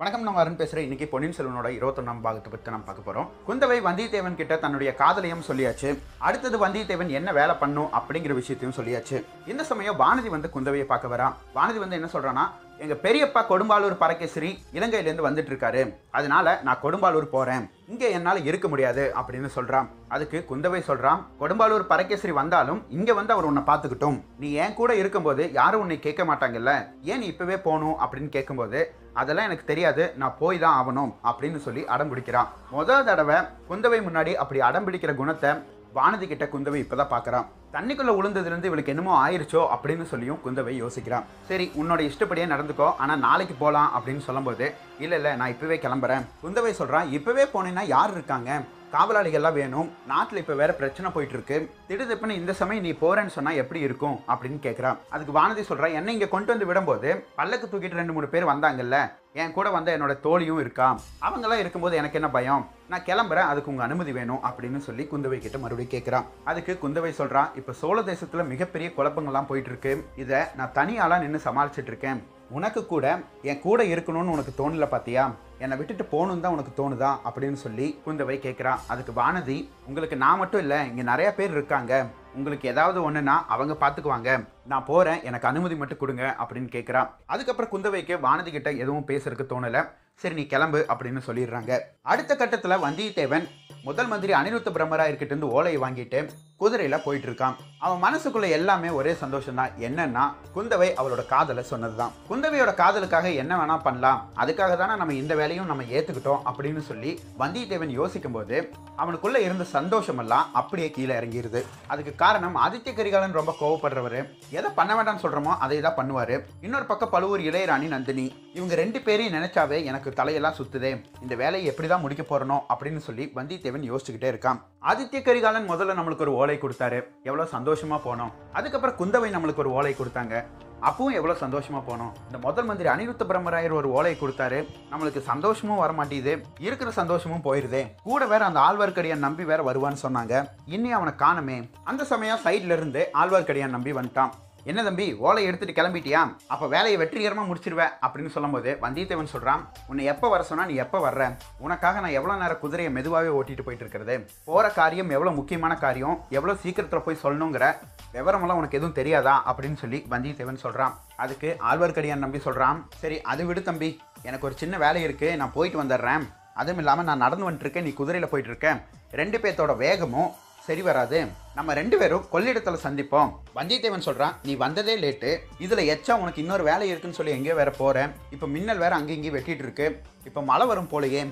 வணக்கம் நான் அருண் பேசுகிறேன் இன்னைக்கு பொன்னியின் செல்வனோட இருபத்தொன்னாம் பாகத்தை பற்றி நம்ம பார்க்க போகிறோம் குந்தவை வந்தியத்தேவன் கிட்ட தன்னுடைய காதலையும் சொல்லியாச்சு. அடுத்தது வந்தியத்தேவன் என்ன வேலை பண்ணும் அப்படிங்கிற விஷயத்தையும் சொல்லியாச்சு. இந்த சமயம் வானதி வந்து குந்தவையை பார்க்க வரான் வானதி வந்து என்ன சொல்கிறான்னா எங்கள் பெரியப்பா கொடும்பாலூர் பரகேசரி இலங்கையிலேருந்து வந்துட்டு இருக்காரு அதனால நான் கொடும்பாலூர் போகிறேன் இங்கே என்னால் இருக்க முடியாது அப்படின்னு சொல்கிறான் அதுக்கு குந்தவை சொல்கிறான் கொடும்பாலூர் பரகேசரி வந்தாலும் இங்கே வந்து அவர் உன்னை பார்த்துக்கிட்டோம். நீ என் கூட இருக்கும்போது யாரும் உன்னை கேட்க மாட்டாங்கல்ல? ஏன் நீ இப்போவே போகணும்? அப்படின்னு கேட்கும்போது அதெல்லாம் எனக்கு தெரியாது. நான் போய் தான் ஆகணும். அப்படின்னு சொல்லி அடம் பிடிக்கிறான். முதல் தடவை குந்தவை முன்னாடி அப்படி அடம் பிடிக்கிற குணத்தை வானதி கிட்ட குந்தவை இப்பதான் பார்க்குறான் தண்ணிக்குள்ள உளுந்ததுலேருந்து இவளுக்கு என்னமோ ஆயிடுச்சோ அப்படின்னு சொல்லியும் குந்தவை யோசிக்கிறான். சரி உன்னோட இஷ்டப்படியே நடந்துக்கோ ஆனா நாளைக்கு போலாம் அப்படின்னு சொல்லும்போது இல்ல இல்ல நான் இப்பவே கிளம்புறேன். குந்தவை சொல்றான் இப்பவே போனேன்னா யார் இருக்காங்க? காவலாளிகள்லாம் வேணும். நாட்டில் இப்போ வேற பிரச்சனை போயிட்டு இருக்கு திடுதிப்புன்னு இந்த சமயம் நீ போறேன்னு சொன்னா எப்படி இருக்கும்? அப்படின்னு கேட்குறான் அதுக்கு வானதி சொல்றா என்ன இங்க கொண்டு வந்து விடும்போது பல்லக்கு தூக்கிட்டு ரெண்டு மூணு பேர் வந்தாங்கல்ல. என் கூட வந்த என்னோட தோழியும் இருக்கா. அவங்களாம் இருக்கும்போது எனக்கு என்ன பயம்? நான் கிளம்புறேன். அதுக்கு உங்கள் அனுமதி வேணும். அப்படின்னு சொல்லி குந்தவை கிட்ட மறுபடியும் கேட்குறான் அதுக்கு குந்தவை சொல்கிறான் இப்போ சோழ தேசத்தில் மிகப்பெரிய குழப்பங்கள்லாம் போயிட்டு இருக்கு இதை நான் தனியாலாம் நின்று சமாளிச்சிட்டு இருக்கேன் உனக்கு கூட என் கூட இருக்கணும்னு உனக்கு தோணல பார்த்தியா என்னை விட்டுட்டு போகணும் தான் உனக்கு தோணுதா? அப்படின்னு சொல்லி குந்தவை கேட்குறான் அதுக்கு வானதி உங்களுக்கு நான் மட்டும் இல்லை இங்கே நிறைய பேர் இருக்காங்க. உங்களுக்கு ஏதாவது ஒன்றுனா அவங்க பார்த்துக்குவாங்க நான் போகிறேன் எனக்கு அனுமதி மட்டும் கொடுங்க அப்படின்னு கேட்குறான் அதுக்கப்புறம் குந்தவைக்கு வானதி கிட்ட எதுவும் பேசுறதுக்கு தோணலை. சரி நீ கிளம்பு அப்படின்னு சொல்லிடுறாங்க. அடுத்த கட்டத்தில் வந்தியத்தேவன் முதல் மந்திரி அனிருத்த பிரம்மராயர்கிட்டேருந்து ஓலையை வாங்கிட்டு குதிரையில் போயிட்டு இருக்கான் அவன் மனசுக்குள்ள எல்லாமே ஒரே சந்தோஷம் தான் என்னன்னா குந்தவை அவளோட காதலை சொன்னது தான் குந்தவையோட காதலுக்காக என்ன வேணா பண்ணலாம். அதுக்காக தானே நம்ம இந்த வேலையும் நம்ம ஏத்துக்கிட்டோம் அப்படின்னு சொல்லி வந்தியத்தேவன் யோசிக்கும் போது அவனுக்குள்ள இருந்த சந்தோஷம் எல்லாம் அப்படியே கீழே இறங்கிருது. அதுக்கு காரணம் ஆதித்ய கரிகாலன் ரொம்ப கோவப்படுறவர். எதை பண்ண வேண்டாம்னு சொல்றோமோ அதை தான் பண்ணுவாரு. இன்னொரு பக்கம் பழுவூர் இளையராணி நந்தினி. இவங்க ரெண்டு பேரையும் நினைச்சாவே எனக்கு தலையெல்லாம் சுத்துதே. இந்த வேலையை எப்படி தான் முடிக்க போறனோ அப்படின்னு சொல்லி வந்தியத்தேவன் யோசிச்சுக்கிட்டே இருக்கான். ஆதித்ய கரிகாலன் முதல்ல நம்மளுக்கு ஒரு ஓலை கொடுத்தாரு. எவ்வளோ சந்தோஷமா போனோம். அதுக்கப்புறம் குந்தவை நம்மளுக்கு ஒரு ஓலை கொடுத்தாங்க. அப்பவும் எவ்வளோ சந்தோஷமா போனோம். இந்த முதல் மந்திரி அனிருத்த பிரம்மராயர் ஒரு ஓலை கொடுத்தாரு. நம்மளுக்கு சந்தோஷமும் வர மாட்டேங்குது இருக்கிற சந்தோஷமும் போயிருதே. கூட வேற அந்த ஆழ்வார்க்கடியான் நம்பி வேற வருவான்னு சொன்னாங்க. இன்னி அவனை காணமே. அந்த சமயம் சைட்ல இருந்து ஆழ்வார்க்கடியான் நம்பி வந்துட்டான். என்ன தம்பி ஓலை எடுத்துகிட்டு கிளம்பிட்டியா? அப்போ வேலையை வெற்றிகரமாக முடிச்சிருவேன் அப்படின்னு சொல்லும்போது வந்தியத்தேவன் சொல்கிறான் உன்னை எப்போ வர சொன்னால் நீ எப்போ வர்ற? உனக்காக நான் எவ்வளோ நேரம் குதிரையை மெதுவாகவே ஓட்டிட்டு போயிட்டு இருக்கிறது? போகிற காரியம் எவ்வளோ முக்கியமான காரியம்? எவ்வளோ சீக்கிரத்தில் போய் சொல்லணுங்கிற விவரமெல்லாம் உனக்கு எதுவும் தெரியாதா? அப்படின்னு சொல்லி வந்தியத்தேவன் சொல்கிறான் அதுக்கு ஆழ்வார்க்கடியான் நம்பி சொல்கிறான் சரி அது விடு தம்பி. எனக்கு ஒரு சின்ன வேலை இருக்குது நான் போயிட்டு வந்துடுறேன். அதுவும் இல்லாமல் நான் நடந்து வந்துட்டுருக்கேன் நீ குதிரையில் போயிட்டுருக்கேன் ரெண்டு பேர்த்தோட வேகமும் சரி வராது. நம்ம ரெண்டு பேரும் கொள்ளிடத்தில் சந்திப்போம். வந்தியத்தேவன் சொல்கிறான் நீ வந்ததே லேட்டு. இதில் எச்சா உனக்கு இன்னொரு வேலை இருக்குன்னு சொல்லி எங்கேயோ வேற போகிறேன் இப்போ மின்னல் வேற அங்கே இங்கேயும் வெட்டிட்டு இருக்கு. இப்போ மழை வரும் போலயே.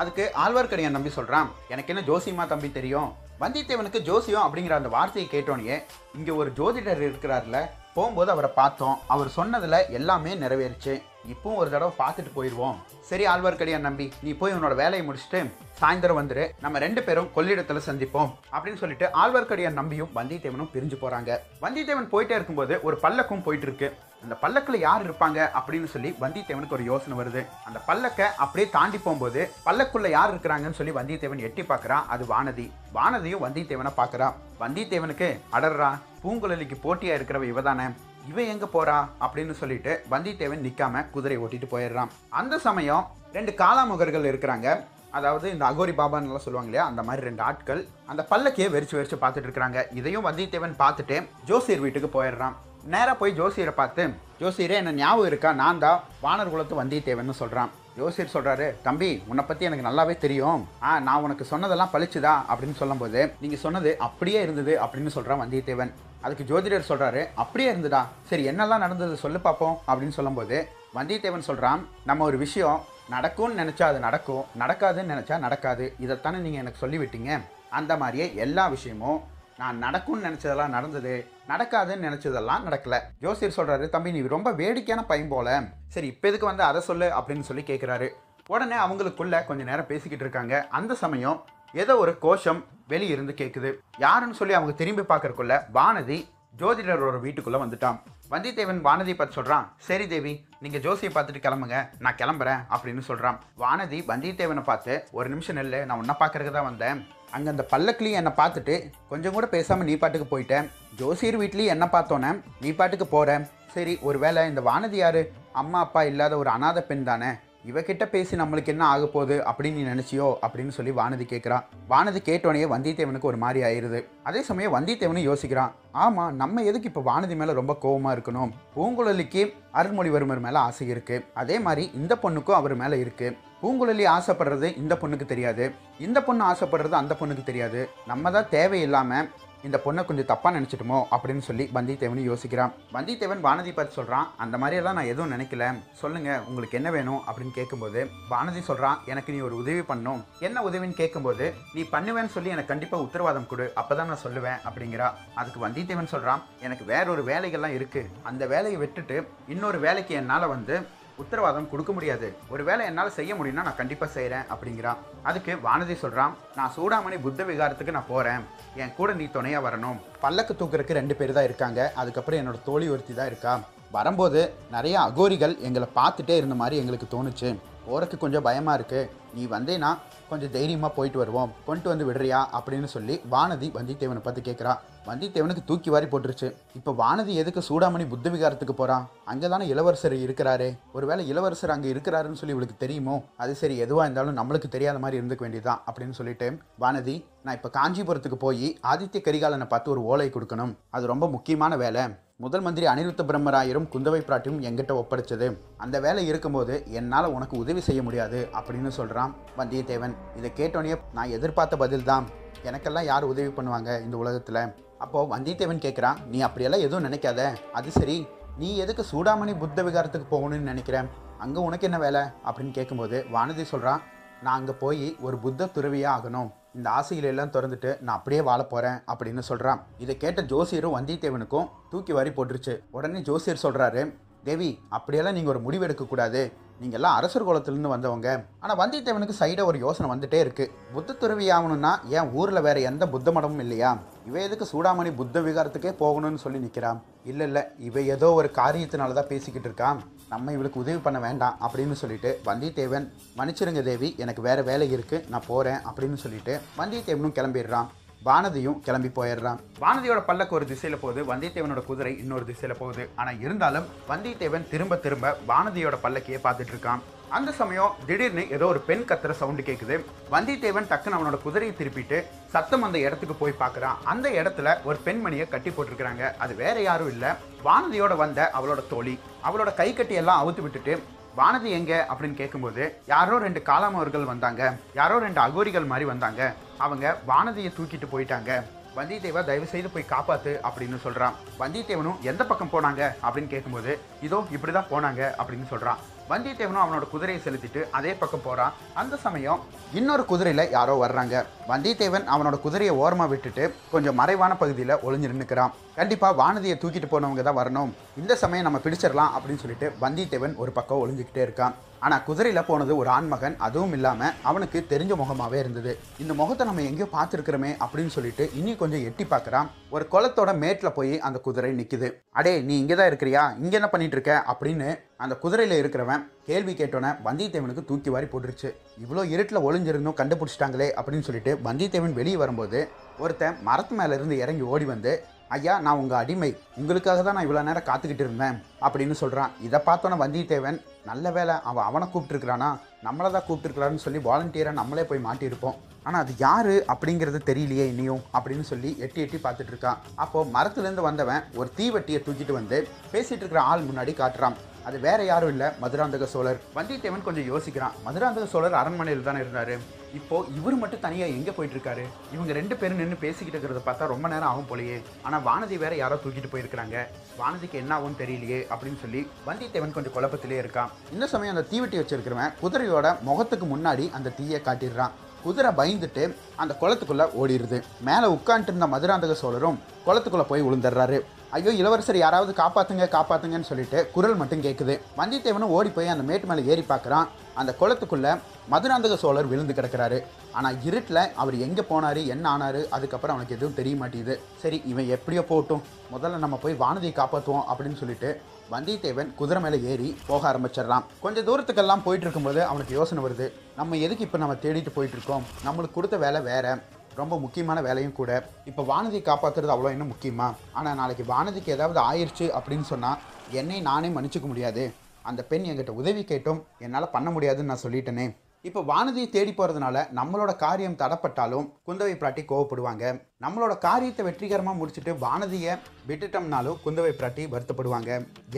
அதுக்கு ஆழ்வார்க்கடியான் நம்பி சொல்கிறான் எனக்கு என்ன ஜோசியமா தம்பி தெரியும்? வந்தியத்தேவனுக்கு ஜோசியம் அப்படிங்கிற அந்த வார்த்தையை கேட்டோன்னே இங்கே ஒரு ஜோதிடர் இருக்கிறார்ல போகும்போது அவரை பார்த்தோம். அவர் சொன்னதில் எல்லாமே நிறைவேறுச்சு. இப்பவும் ஒரு தடவை பார்த்துட்டு போயிடுவோம். சரி ஆழ்வார்க்கடியான் நம்பி நீ போய் உன்னோட வேலையை முடிச்சுட்டு சாயந்தரம் வந்துரு. நம்ம ரெண்டு பேரும் கொள்ளிடத்தில் சந்திப்போம் அப்படின்னு சொல்லிட்டு ஆழ்வார்க்கடியான் நம்பியும் வந்தியத்தேவனும் பிரிஞ்சு போகிறாங்க வந்தியத்தேவன் போயிட்டே இருக்கும்போது ஒரு பல்லக்கும் போயிட்டு இருக்கு. அந்த பல்லக்கில் யார் இருப்பாங்க அப்படின்னு சொல்லி வந்தியத்தேவனுக்கு ஒரு யோசனை வருது. அந்த பல்லக்கை அப்படியே தாண்டி போகும்போது பல்லக்குள்ளே யார் இருக்கிறாங்கன்னு சொல்லி வந்தியத்தேவன் எட்டி பார்க்குறான் அது வானதி. வானதியும் வந்தியத்தேவனை பார்க்கறான் வந்தியத்தேவனுக்கு அடர்றா பூங்குழலிக்கு போட்டியாக இருக்கிறவ இவதானே இவன் எங்கே போறா? அப்படின்னு சொல்லிட்டு வந்தியத்தேவன் நிற்காம குதிரை ஓட்டிட்டு போயிடுறான். அந்த சமயம் ரெண்டு காலாமுகர்கள் இருக்கிறாங்க. அதாவது இந்த அகோரி பாபான்லாம் சொல்லுவாங்க இல்லையா? அந்த மாதிரி ரெண்டு ஆட்கள் அந்த பல்லக்கையே வெறிச்சு வெறிச்சு பார்த்துட்டு இருக்கிறாங்க. இதையும் வந்தியத்தேவன் பார்த்துட்டு ஜோசியர் வீட்டுக்கு போயிடுறான். நேராக போய் ஜோசியரை பார்த்து ஜோசியரே என்ன ஞாபகம் இருக்கா? நான் தான் வானர் குலத்து வந்தியத்தேவன் சொல்கிறான் ஜோசியர் சொல்கிறாரு தம்பி உன்னை பற்றி எனக்கு நல்லாவே தெரியும். ஆ நான் உனக்கு சொன்னதெல்லாம் பளிச்சுதா அப்படின்னு சொல்லும்போது நீங்கள் சொன்னது அப்படியே இருந்தது அப்படின்னு சொல்கிறான் வந்தியத்தேவன். அதுக்கு ஜோதிடர் சொல்கிறாரு அப்படியே இருந்துடா சரி என்னெல்லாம் நடந்தது சொல்லு பார்ப்போம் அப்படின்னு சொல்லும்போது வந்தியத்தேவன் சொல்கிறான் நம்ம ஒரு விஷயம் நடக்கும்னு நினச்சா அது நடக்கும் நடக்காதுன்னு நினச்சா நடக்காது. இதைத்தானே நீங்கள் எனக்கு சொல்லிவிட்டீங்க. அந்த மாதிரியே எல்லா விஷயமும் நான் நடக்கும்னு நினச்சதெல்லாம் நடந்தது நடக்காதுன்னு நினச்சதெல்லாம் நடக்கல. ஜோசியர் சொல்கிறாரு தம்பி நீ ரொம்ப வேடிக்கையான பையன் போல. சரி இப்போ எதுக்கு வந்து? அதை சொல்லு அப்படின்னு சொல்லி கேட்குறாரு உடனே அவங்களுக்குள்ள கொஞ்ச நேரம் பேசிக்கிட்டு இருக்காங்க. அந்த சமயம் ஏதோ ஒரு கோஷம் வெளியிருந்து கேட்குது யாருன்னு சொல்லி அவங்க திரும்பி பார்க்கறக்குள்ள வானதி ஜோதிடரோட வீட்டுக்குள்ளே வந்துட்டான். வந்தியத்தேவன் வானதி பார்த்து சொல்கிறான் சரி தேவி நீங்கள் ஜோசியை பார்த்துட்டு கிளம்புங்க நான் கிளம்புறேன் அப்படின்னு சொல்கிறான் வானதி வந்தியத்தேவனை பார்த்து ஒரு நிமிஷம் நெல்லு நான் உன்னை பார்க்கறதுக்கு தான் வந்தேன். அங்கே அந்த பல்லக்கிலையும் என்னை பார்த்துட்டு கொஞ்சம் கூட பேசாமல் நீ பாட்டுக்கு போயிட்டேன். ஜோசியர் வீட்லேயும் என்ன பார்த்தோன்னே நீ பாட்டுக்கு போகிறேன் சரி ஒருவேளை இந்த வானதி யார்? அம்மா அப்பா இல்லாத ஒரு அனாதை பெண் தானே? இவகிட்ட பேசி நம்மளுக்கு என்ன ஆக போகுது அப்படின்னு நீ நினைச்சியோ அப்படின்னு சொல்லி வானதி கேட்குறா வானதி கேட்டோடனே வந்தியத்தேவனுக்கு ஒரு மாதிரி ஆயிடுது அதே சமயம் வந்தியத்தேவனும் யோசிக்கிறான். ஆமாம் நம்ம எதுக்கு இப்போ வானதி மேலே ரொம்ப கோபமாக இருக்கணும்? பூங்குழலிக்கு அருள்மொழிவர்மர் மேலே ஆசை இருக்குது அதே மாதிரி இந்த பொண்ணுக்கும் அவர் மேலே இருக்குது பூங்குழலி ஆசைப்படுறது இந்த பொண்ணுக்கு தெரியாது. இந்த பொண்ணு ஆசைப்படுறது அந்த பொண்ணுக்கு தெரியாது. நம்ம தான் தேவையில்லாமல் இந்த பொண்ணை கொஞ்சம் தப்பாக நினச்சிட்டுமோ அப்படின்னு சொல்லி வந்தியத்தேவன் யோசிக்கிறான். வந்தியத்தேவன் வானதி பார்த்து சொல்கிறான் அந்த மாதிரியெல்லாம் நான் எதுவும் நினைக்கல. சொல்லுங்கள் உங்களுக்கு என்ன வேணும்? அப்படின்னு கேட்கும்போது வானதி சொல்கிறான் எனக்கு நீ ஒரு உதவி பண்ணும். என்ன உதவின்னு கேட்கும்போது நீ பண்ணுவேன்னு சொல்லி எனக்கு கண்டிப்பாக உத்தரவாதம் கொடு. அப்போ தான் நான் சொல்லுவேன் அப்படிங்கிறா. அதுக்கு வந்தியத்தேவன் சொல்கிறான் எனக்கு வேற ஒரு வேலைகள்லாம் இருக்குது அந்த வேலையை விட்டுட்டு இன்னொரு வேலைக்கு என்னால் வந்து உத்தரவாதம் கொடுக்க முடியாது. ஒருவேளை என்னால் செய்ய முடியும்னா நான் கண்டிப்பாக செய்கிறேன் அப்படிங்கிறான். அதுக்கு வானதி சொல்கிறான் நான் சூடாமணி புத்த விகாரத்துக்கு நான் போகிறேன் என் கூட நீ துணையாக வரணும். பல்லக்கு தூக்குறதுக்கு ரெண்டு பேர் தான் இருக்காங்க. அதுக்கப்புறம் என்னோட தோழி ஒருத்தி தான் இருக்கா. வரும்போது நிறைய அகோரிகள் எங்களை பார்த்துட்டே இருந்த மாதிரி எங்களுக்கு தோணுச்சு. போறதுக்கு கொஞ்சம் பயமாக இருக்குது நீ வந்தேன்னா கொஞ்சம் தைரியமாக போயிட்டு வருவோம். கொண்டு வந்து விடுறியா? அப்படின்னு சொல்லி வானதி வந்தித்தேவனை பார்த்து கேட்குறா வந்தித்தேவனுக்கு தூக்கி வாரி போட்டுருச்சு. இப்போ வானதி எதுக்கு சூடாமணி புத்த விகாரத்துக்கு போகிறான் அங்கே தானே இளவரசர் இருக்கிறாரு. ஒருவேளை இளவரசர் அங்கே இருக்கிறாருன்னு சொல்லி இவளுக்கு தெரியுமோ? அது சரி எதுவாக இருந்தாலும் நம்மளுக்கு தெரியாத மாதிரி இருந்துக்க வேண்டியதுதான் அப்படின்னு சொல்லிட்டு வானதி நான் இப்போ காஞ்சிபுரத்துக்கு போய் ஆதித்ய கரிகாலனை பார்த்து ஒரு ஓலை கொடுக்கணும். அது ரொம்ப முக்கியமான வேலை. முதல் மந்திரி அனிருத்த பிரம்மராயரும் குந்தவை பிராட்டியும் எங்கிட்ட ஒப்படைச்சது. அந்த வேலை இருக்கும்போது என்னால் உனக்கு உதவி செய்ய முடியாது அப்படின்னு சொல்கிறான் வந்தியத்தேவன். இதை கேட்டோன்னே நான் எதிர்பார்த்த பதில் தான் எனக்கெல்லாம் யார் உதவி பண்ணுவாங்க இந்த உலகத்தில்? அப்போது வந்தியத்தேவன் கேட்குறான் நீ அப்படியெல்லாம் எதுவும் நினைக்காத. அது சரி. நீ எதுக்கு சூடாமணி புத்த விகாரத்துக்கு போகணும்னு நினைக்கிறேன் அங்கே உனக்கு என்ன வேலை? அப்படின்னு கேட்கும்போது வானதி சொல்கிறான் நான் அங்கே போய் ஒரு புத்த துறவியாக ஆகணும். இந்த ஆசைகளை எல்லாம் திறந்துட்டு நான் அப்படியே வாழ போகிறேன் அப்படின்னு சொல்கிறான் இதை கேட்ட ஜோசியரும் வந்தியத்தேவனுக்கும் தூக்கி வாரி போட்டுருச்சு. உடனே ஜோசியர் சொல்கிறாரு தேவி அப்படியெல்லாம் நீங்கள் ஒரு முடிவு எடுக்கக்கூடாது நீங்கள் எல்லாம் அரசர் குளத்துலேருந்து வந்தவங்க. ஆனால் வந்தியத்தேவனுக்கு சைடாக ஒரு யோசனை வந்துட்டே இருக்குது புத்த துறவி ஆகணும்னா ஏன் ஊரில் வேறு எந்த புத்த மடமும் இல்லையா? இவ எதுக்கு சூடாமணி புத்த விகாரத்துக்கே போகணும்னு சொல்லி நிற்கிறான் இல்லை இல்லை இவ ஏதோ ஒரு காரியத்தினால தான் பேசிக்கிட்டு இருக்கான் நம்ம இவளுக்கு உதவி பண்ண வேண்டாம் அப்படின்னு சொல்லிட்டு வந்தியத்தேவன் மன்னிச்சிருங்க தேவி எனக்கு வேறு வேலை இருக்குது நான் போகிறேன் அப்படின்னு சொல்லிட்டு வந்தியத்தேவனும் கிளம்பிடுறான். வானதியும் கிளம்பி போயிடுறான். வானதியோட பல்லக்கு ஒரு திசையில் போகுது வந்தியத்தேவனோட குதிரை இன்னொரு திசையில் போகுது. ஆனால் இருந்தாலும் வந்தியத்தேவன் திரும்ப திரும்ப வானதியோட பல்லக்கையே பார்த்துட்டு இருக்கான். அந்த சமயம் திடீர்னு ஏதோ ஒரு பெண் கத்துற சவுண்டு கேட்குது வந்தியத்தேவன் டக்குன்னு அவனோட குதிரையை திருப்பிட்டு சத்தம் அந்த இடத்துக்கு போய் பார்க்குறான் அந்த இடத்துல ஒரு பெண்மணியை கட்டி போட்டிருக்கிறாங்க. அது வேற யாரும் இல்லை. வானதியோட வந்த அவளோட தோழி. அவளோட கை கட்டி எல்லாம் அவுத்து விட்டுட்டு வானதி எங்க? அப்படின்னு கேட்கும்போது யாரோ ரெண்டு காலாமவர்கள் வந்தாங்க. யாரோ ரெண்டு அகோரிகள் மாதிரி வந்தாங்க. அவங்க வானதியை தூக்கிட்டு போயிட்டாங்க. வந்தியத்தேவா தயவு செய்து போய் காப்பாத்து அப்படின்னு சொல்றான். வந்தியத்தேவனும் எந்த பக்கம் போனாங்க? அப்படின்னு கேட்கும்போது இதோ இப்படிதான் போனாங்க அப்படின்னு சொல்றான். வந்தியத்தேவனும் அவனோட குதிரையை செலுத்திட்டு அதே பக்கம் போகிறான் அந்த சமயம் இன்னொரு குதிரையில் யாரோ வர்றாங்க. வந்தியத்தேவன் அவனோட குதிரையை ஓரமாக விட்டுட்டு கொஞ்சம் மறைவான பகுதியில் ஒளிஞ்சு நின்னுக்கிறான். கண்டிப்பாக வானதியை தூக்கிட்டு போனவங்க தான் வரணும். இந்த சமயம் நம்ம பிடிச்சிடலாம் அப்படின்னு சொல்லிட்டு வந்தியத்தேவன் ஒரு பக்கம் ஒளிஞ்சுக்கிட்டே இருக்கான். ஆனால் குதிரையில் போனது ஒரு ஆண்மகன் அதுவும் இல்லாமல் அவனுக்கு தெரிஞ்ச முகமாகவே இருந்தது. இந்த முகத்தை நம்ம எங்கேயோ பார்த்துருக்கிறோமே அப்படின்னு சொல்லிட்டு இன்னும் கொஞ்சம் எட்டி பார்க்குறான். ஒரு குளத்தோட மேட்டில் போய் அந்த குதிரை நிற்குது அடே நீ இங்கே தான் இருக்கிறியா? இங்கே என்ன பண்ணிட்டு இருக்க? அப்படின்னு அந்த குதிரையில் இருக்கிறவன் கேள்வி கேட்டோன்னே வந்தியத்தேவனுக்கு தூக்கி வாரி போட்டுருச்சு. இவ்வளோ இருட்டில் ஒளிஞ்சிருந்தும் கண்டுபிடிச்சிட்டாங்களே அப்படின்னு சொல்லிட்டு வந்தியத்தேவன் வெளியே வரும்போது ஒருத்தன் மரத்து மேலேருந்து இறங்கி ஓடி வந்து ஐயா நான் உங்கள் அடிமை. உங்களுக்காக தான் நான் இவ்வளோ நேரம் காத்துக்கிட்டு இருந்தேன் அப்படின்னு சொல்கிறான் இதை பார்த்தோன்னே வந்தியத்தேவன் நல்ல வேலை அவன் அவனை கூப்பிட்டுருக்கிறானா? நம்மளை தான் கூப்பிட்டுருக்கிறான்னு சொல்லி வாலண்டியராக நம்மளே போய் மாட்டியிருப்போம். ஆனால் அது யார் அப்படிங்கிறது தெரியலையே இனியும் அப்படின்னு சொல்லி எட்டி எட்டி பார்த்துட்டு இருக்கான். அப்போது மரத்துலேருந்து வந்தவன் ஒரு தீவட்டியை தூக்கிட்டு வந்து பேசிகிட்டு இருக்கிற ஆள் முன்னாடி காட்டுறான். அது வேற யாரும் இல்லை. மதுராந்தக சோழர். வந்தியத்தேவன் கொஞ்சம் யோசிக்கிறான். மதுராந்தக சோழர் அரண்மனையில் தானே இருந்தார். இப்போ இவர் மட்டும் தனியாக எங்கே போயிட்டுருக்காரு இவங்க ரெண்டு பேரும் நின்று பேசிக்கிட்டு இருக்கிறத பார்த்தா ரொம்ப நேரம் ஆகும் போலயே. ஆனால் வானதி வேற யாரோ தூக்கிட்டு போயிருக்கிறாங்க. வானதிக்கு என்ன ஆகும் தெரியலையே அப்படின்னு சொல்லி வந்தியத்தேவன் கொஞ்சம் குழப்பத்திலே இருக்கான். இந்த சமயம் அந்த தீவெட்டி வச்சிருக்கிறவன் குதிரையோட முகத்துக்கு முன்னாடி அந்த தீயை காட்டிடுறான். குதிரை பயந்துட்டு அந்த குளத்துக்குள்ளே ஓடிடுது. மேலே உட்காந்துட்டு இருந்த மதுராந்தக சோழரும் குளத்துக்குள்ளே போய் விழுந்துடுறாரு ஐயோ இளவரசர் யாராவது காப்பாத்துங்க காப்பாத்துங்கன்னு சொல்லிட்டு குரல் மட்டும் கேட்குது வந்தியத்தேவனும் ஓடி போய் அந்த மேட்டு மேலே ஏறி பார்க்குறான் அந்த குளத்துக்குள்ளே மதுராந்தக சோழர் விழுந்து கிடக்குறாரு. ஆனால் இருட்டில் அவர் எங்கே போனார் என்ன ஆனார் அதுக்கப்புறம் அவனுக்கு எதுவும் தெரிய மாட்டேங்குது. சரி இவன் எப்படியோ போகட்டும். முதல்ல நம்ம போய் வானதியை காப்பாற்றுவோம் அப்படின்னு சொல்லிட்டு வந்தியத்தேவன் குதிரை மேலே ஏறி போக ஆரம்பிச்சிடறான். கொஞ்சம் தூரத்துக்கெல்லாம் போயிட்டு இருக்கும்போது அவனுக்கு யோசனை வருது. நம்ம எதுக்கு இப்போ நம்ம தேடிட்டு போயிட்டு இருக்கோம்? நம்மளுக்கு கொடுத்த வேலை வேறு. ரொம்ப முக்கியமான வேலையும் கூட. இப்போ வானதியை காப்பாற்றுறது அவ்வளோ என்ன முக்கியமா? ஆனால் நாளைக்கு வானதிக்கு ஏதாவது ஆயிடுச்சு அப்படின்னு சொன்னால் என்னை நானே மன்னிச்சுக்க முடியாது. அந்த பெண் என்கிட்ட உதவி கேட்டும் என்னால் பண்ண முடியாதுன்னு நான் சொல்லிட்டேனே. இப்போ வானதியை தேடி போகிறதுனால நம்மளோட காரியம் தடப்பட்டாலும் குந்தவை பிராட்டி கோவப்படுவாங்க. நம்மளோட காரியத்தை வெற்றிகரமாக முடிச்சுட்டு வானதியை விட்டுட்டோம்னாலும் குந்தவை பிராட்டி வருத்தப்படுவாங்க.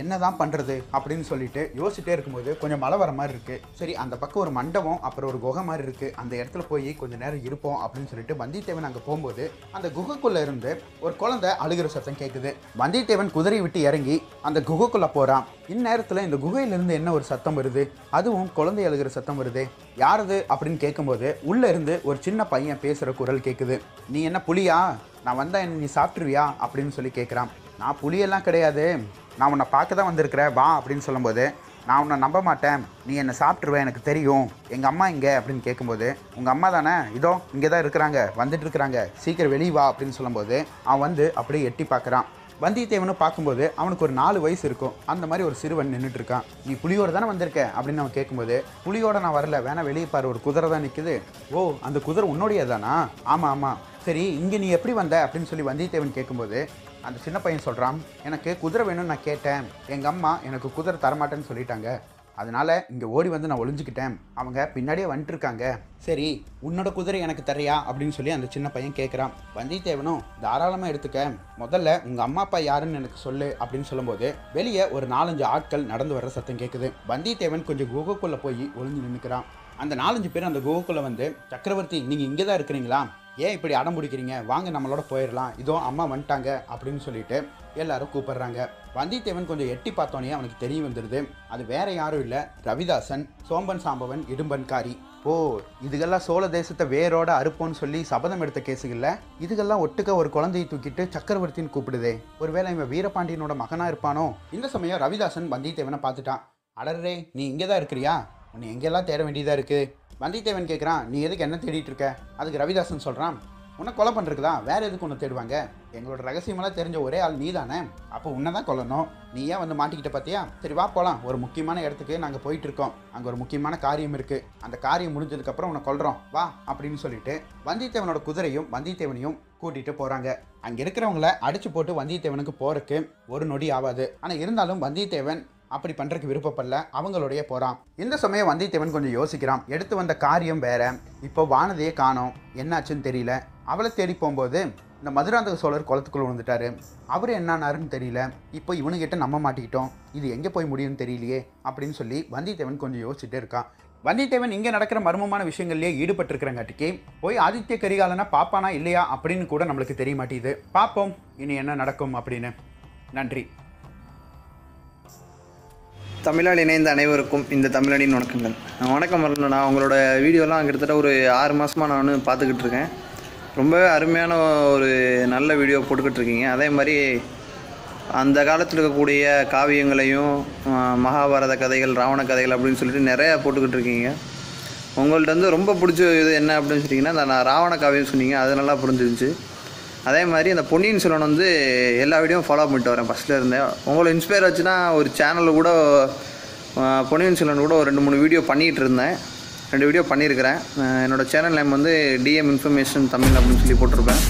என்னதான் பண்ணுறது அப்படின்னு சொல்லிட்டு யோசிச்சுட்டே இருக்கும்போது கொஞ்சம் மழை வர மாதிரி இருக்குது சரி அந்த பக்கம் ஒரு மண்டபம் அப்புறம் ஒரு குகை மாதிரி இருக்குது அந்த இடத்துல போய் கொஞ்சம் நேரம் இருப்போம் அப்படின்னு சொல்லிட்டு வந்தியத்தேவன் அங்கே போகும்போது அந்த குகைக்குள்ளே இருந்து ஒரு குழந்தை அழுகிற சத்தம் கேட்குது வந்தியத்தேவன் குதிரை விட்டு இறங்கி அந்த குகைக்குள்ளே போகிறான் இந்நேரத்தில் இந்த குகையிலிருந்து என்ன ஒரு சத்தம் வருது? அதுவும் குழந்தை அழுகிற சத்தம் வருது. யாரது அப்படின்னு கேட்கும்போது உள்ளே இருந்து ஒரு சின்ன பையன் பேசுகிற குரல் கேட்குது நீ என்ன புலியா நான் வந்தால் என்ன நீ சாப்பிட்ருவியா அப்படின்னு சொல்லி கேட்குறான் நான் புலியெல்லாம் கிடையாது. நான் உன்னை பார்க்க தான் வந்திருக்கிறேன். வா அப்படின்னு சொல்லும்போது நான் உன்னை நம்ப மாட்டேன். நீ என்னை சாப்பிட்ருவேன் எனக்கு தெரியும். எங்கள் அம்மா இங்கே அப்படின்னு கேட்கும்போது உங்கள் அம்மா தானே? இதோ இங்கே தான் இருக்கிறாங்க வந்துட்டு இருக்கிறாங்க. சீக்கிரம் வெளியே வா அப்படின்னு சொல்லும்போது அவன் வந்து அப்படியே எட்டி பார்க்குறான். வந்தியத்தேவனை பார்க்கும்போது அவனுக்கு ஒரு நாலு வயசு இருக்கும். அந்த மாதிரி ஒரு சிறுவன் நின்றுட்டு இருக்கான் நீ புலியோட தானே வந்திருக்க? அப்படின்னு அவன் கேட்கும்போது புலியோட நான் வரல. வேணா வெளியே பாரு. ஒரு குதிரை தான் நிற்குது ஓ அந்த குதிரை உன்னுடைய தானா ஆமாம் ஆமாம் சரி இங்கே நீ எப்படி வந்த? அப்படின்னு சொல்லி வந்தியத்தேவன் கேட்கும்போது அந்த சின்ன பையன் சொல்கிறான் எனக்கு குதிரை வேணும்னு நான் கேட்டேன். எங்கள் அம்மா எனக்கு குதிரை தரமாட்டேன்னு சொல்லிட்டாங்க. அதனால் இங்கே ஓடி வந்து நான் ஒளிஞ்சுக்கிட்டேன். அவங்க பின்னாடியே வந்துட்டுருக்காங்க. சரி உன்னோட குதிரை எனக்கு தரியா அப்படின்னு சொல்லி அந்த சின்ன பையன் கேட்குறான் வந்தியத்தேவனும் தாராளமாக எடுத்துக்க. முதல்ல உங்கள் அம்மா அப்பா யாருன்னு எனக்கு சொல்லு அப்படின்னு சொல்லும்போது வெளியே ஒரு நாலஞ்சு ஆட்கள் நடந்து வர்ற சத்தம் கேட்குது வந்தியத்தேவன் கொஞ்சம் குகைக்குள்ளே போய் ஒளிஞ்சு நின்றுக்கிறான் அந்த நாலஞ்சு பேர் அந்த குகைக்குள்ளே வந்து சக்கரவர்த்தி நீங்கள் இங்கே தான் இருக்கிறீங்களா? ஏன் இப்படி அடம் பிடிக்கிறீங்க? வாங்க நம்மளோட போயிடலாம். இதோ அம்மா வந்துட்டாங்க அப்படின்னு சொல்லிட்டு எல்லாரும் கூப்பிடுறாங்க. வந்தியத்தேவன் கொஞ்சம் எட்டி பார்த்தோன்னே அவனுக்கு தெரிய வந்துடுது அது வேற யாரும் இல்லை. ரவிதாசன் சோம்பன் சாம்பவன் இடும்பன்காரி ஓ இதுகெல்லாம் சோழ தேசத்தை வேரோட அறுப்போன்னு சொல்லி சபதம் எடுத்த கேஸுகளில் இதுகெல்லாம் ஒட்டுக்க ஒரு குழந்தையை தூக்கிட்டு சக்கரவர்த்தின்னு கூப்பிடுதே. ஒருவேளை இவன் வீரபாண்டியனோட மகனா இருப்பானோ? இந்த சமயம் ரவிதாசன் வந்தியத்தேவனை பார்த்துட்டான். அடரே நீ இங்கே தான் இருக்கிறியா? உன்னை எங்கெல்லாம் தேட வேண்டியதாக இருக்குது வந்தியத்தேவன் கேட்குறான் நீ எதுக்கு என்ன தேடிட்டு இருக்க? அதுக்கு ரவிதாசன் சொல்கிறான் உன்னை கொலை பண்ணுறதுக்கு தான் வேற எதுக்கு ஒன்று தேடுவாங்க? எங்களோட ரகசியமெல்லாம் தெரிஞ்ச ஒரே ஆள் நீ தானே அப்போ உன்னை தான் கொல்லணும். நீ ஏன் வந்து மாட்டிக்கிட்ட பார்த்தியா சரி வா போகலாம் ஒரு முக்கியமான இடத்துக்கு நாங்கள் போயிட்டு இருக்கோம். அங்கே ஒரு முக்கியமான காரியம் இருக்குது அந்த காரியம் முடிஞ்சதுக்கப்புறம் உன்னை கொல்றோம். வா அப்படின்னு சொல்லிட்டு வந்தியத்தேவனோட குதிரையும் வந்தியத்தேவனையும் கூட்டிகிட்டு போகிறாங்க அங்கே இருக்கிறவங்கள அடிச்சு போட்டு வந்தியத்தேவனுக்கு போகிறக்கு ஒரு நொடி ஆகாது ஆனால் இருந்தாலும் வந்தியத்தேவன் அப்படி பண்ணுறதுக்கு விருப்பப்படல. அவங்களுடைய போகிறான் இந்த சமயம் வந்தியத்தேவன் கொஞ்சம் யோசிக்கிறான். எடுத்து வந்த காரியம் வேற. இப்போ வானதியே காணோம். என்னாச்சுன்னு தெரியல. அவளை தேடி போகும்போது இந்த மதுராந்தக சோழர் குளத்துக்குள்ள விழுந்துட்டாரு. அவர் என்னானாருன்னு தெரியல. இப்போ இவனுக்கிட்ட நம்ப மாட்டிக்கிட்டோம். இது எங்கே போய் முடியும்னு தெரியலையே அப்படின்னு சொல்லி வந்தியத்தேவன் கொஞ்சம் யோசிச்சுட்டே இருக்கான். வந்தியத்தேவன் இங்கே நடக்கிற மர்மமான விஷயங்கள்லேயே ஈடுபட்டிருக்கிறங்காட்டிக்கு போய் ஆதித்ய கரிகாலனா பாப்பானா இல்லையா அப்படின்னு கூட நம்மளுக்கு தெரிய மாட்டேங்குது. பார்ப்போம் இனி என்ன நடக்கும் அப்படின்னு. நன்றி. தமிழால் இணைந்த அனைவருக்கும் இந்த தமிழனின் வணக்கங்கள். வணக்கம் வரணும். நான் உங்களோட வீடியோலாம் கிட்டத்தட்ட ஒரு ஆறு மாதமாக நான் வந்து பார்த்துக்கிட்டு இருக்கேன். ரொம்பவே அருமையான ஒரு நல்ல வீடியோ போட்டுக்கிட்டு இருக்கீங்க. அதே மாதிரி அந்த காலத்தில் இருக்கக்கூடிய காவியங்களையும் மகாபாரத கதைகள் ராவண கதைகள் அப்படின்னு சொல்லிட்டு நிறையா போட்டுக்கிட்டு இருக்கீங்க. உங்கள்கிட்ட வந்து ரொம்ப பிடிச்ச இது என்ன அப்படின்னு சொன்னீங்கன்னா அந்த நான் ராவண காவியம் சொன்னீங்க. அது நல்லா புரிஞ்சிருந்துச்சு. அதே மாதிரி அந்த பொன்னியின் செல்வன் வந்து எல்லா வீடியோவும் ஃபாலோ பண்ணிட்டு வரேன் ஃபஸ்ட்டில் இருந்தேன் உங்களை இன்ஸ்பயர் ஆச்சுன்னா ஒரு சேனலில் கூட பொன்னியின் செல்வன் கூட ஒரு ரெண்டு மூணு வீடியோ பண்ணிகிட்டு இருந்தேன். ரெண்டு வீடியோ பண்ணியிருக்கிறேன் என்னோடய என்னோட சேனல் நேம் வந்து டிஎம் இன்ஃபர்மேஷன் தமிழ் அப்படின்னு சொல்லி போட்டிருப்பேன்.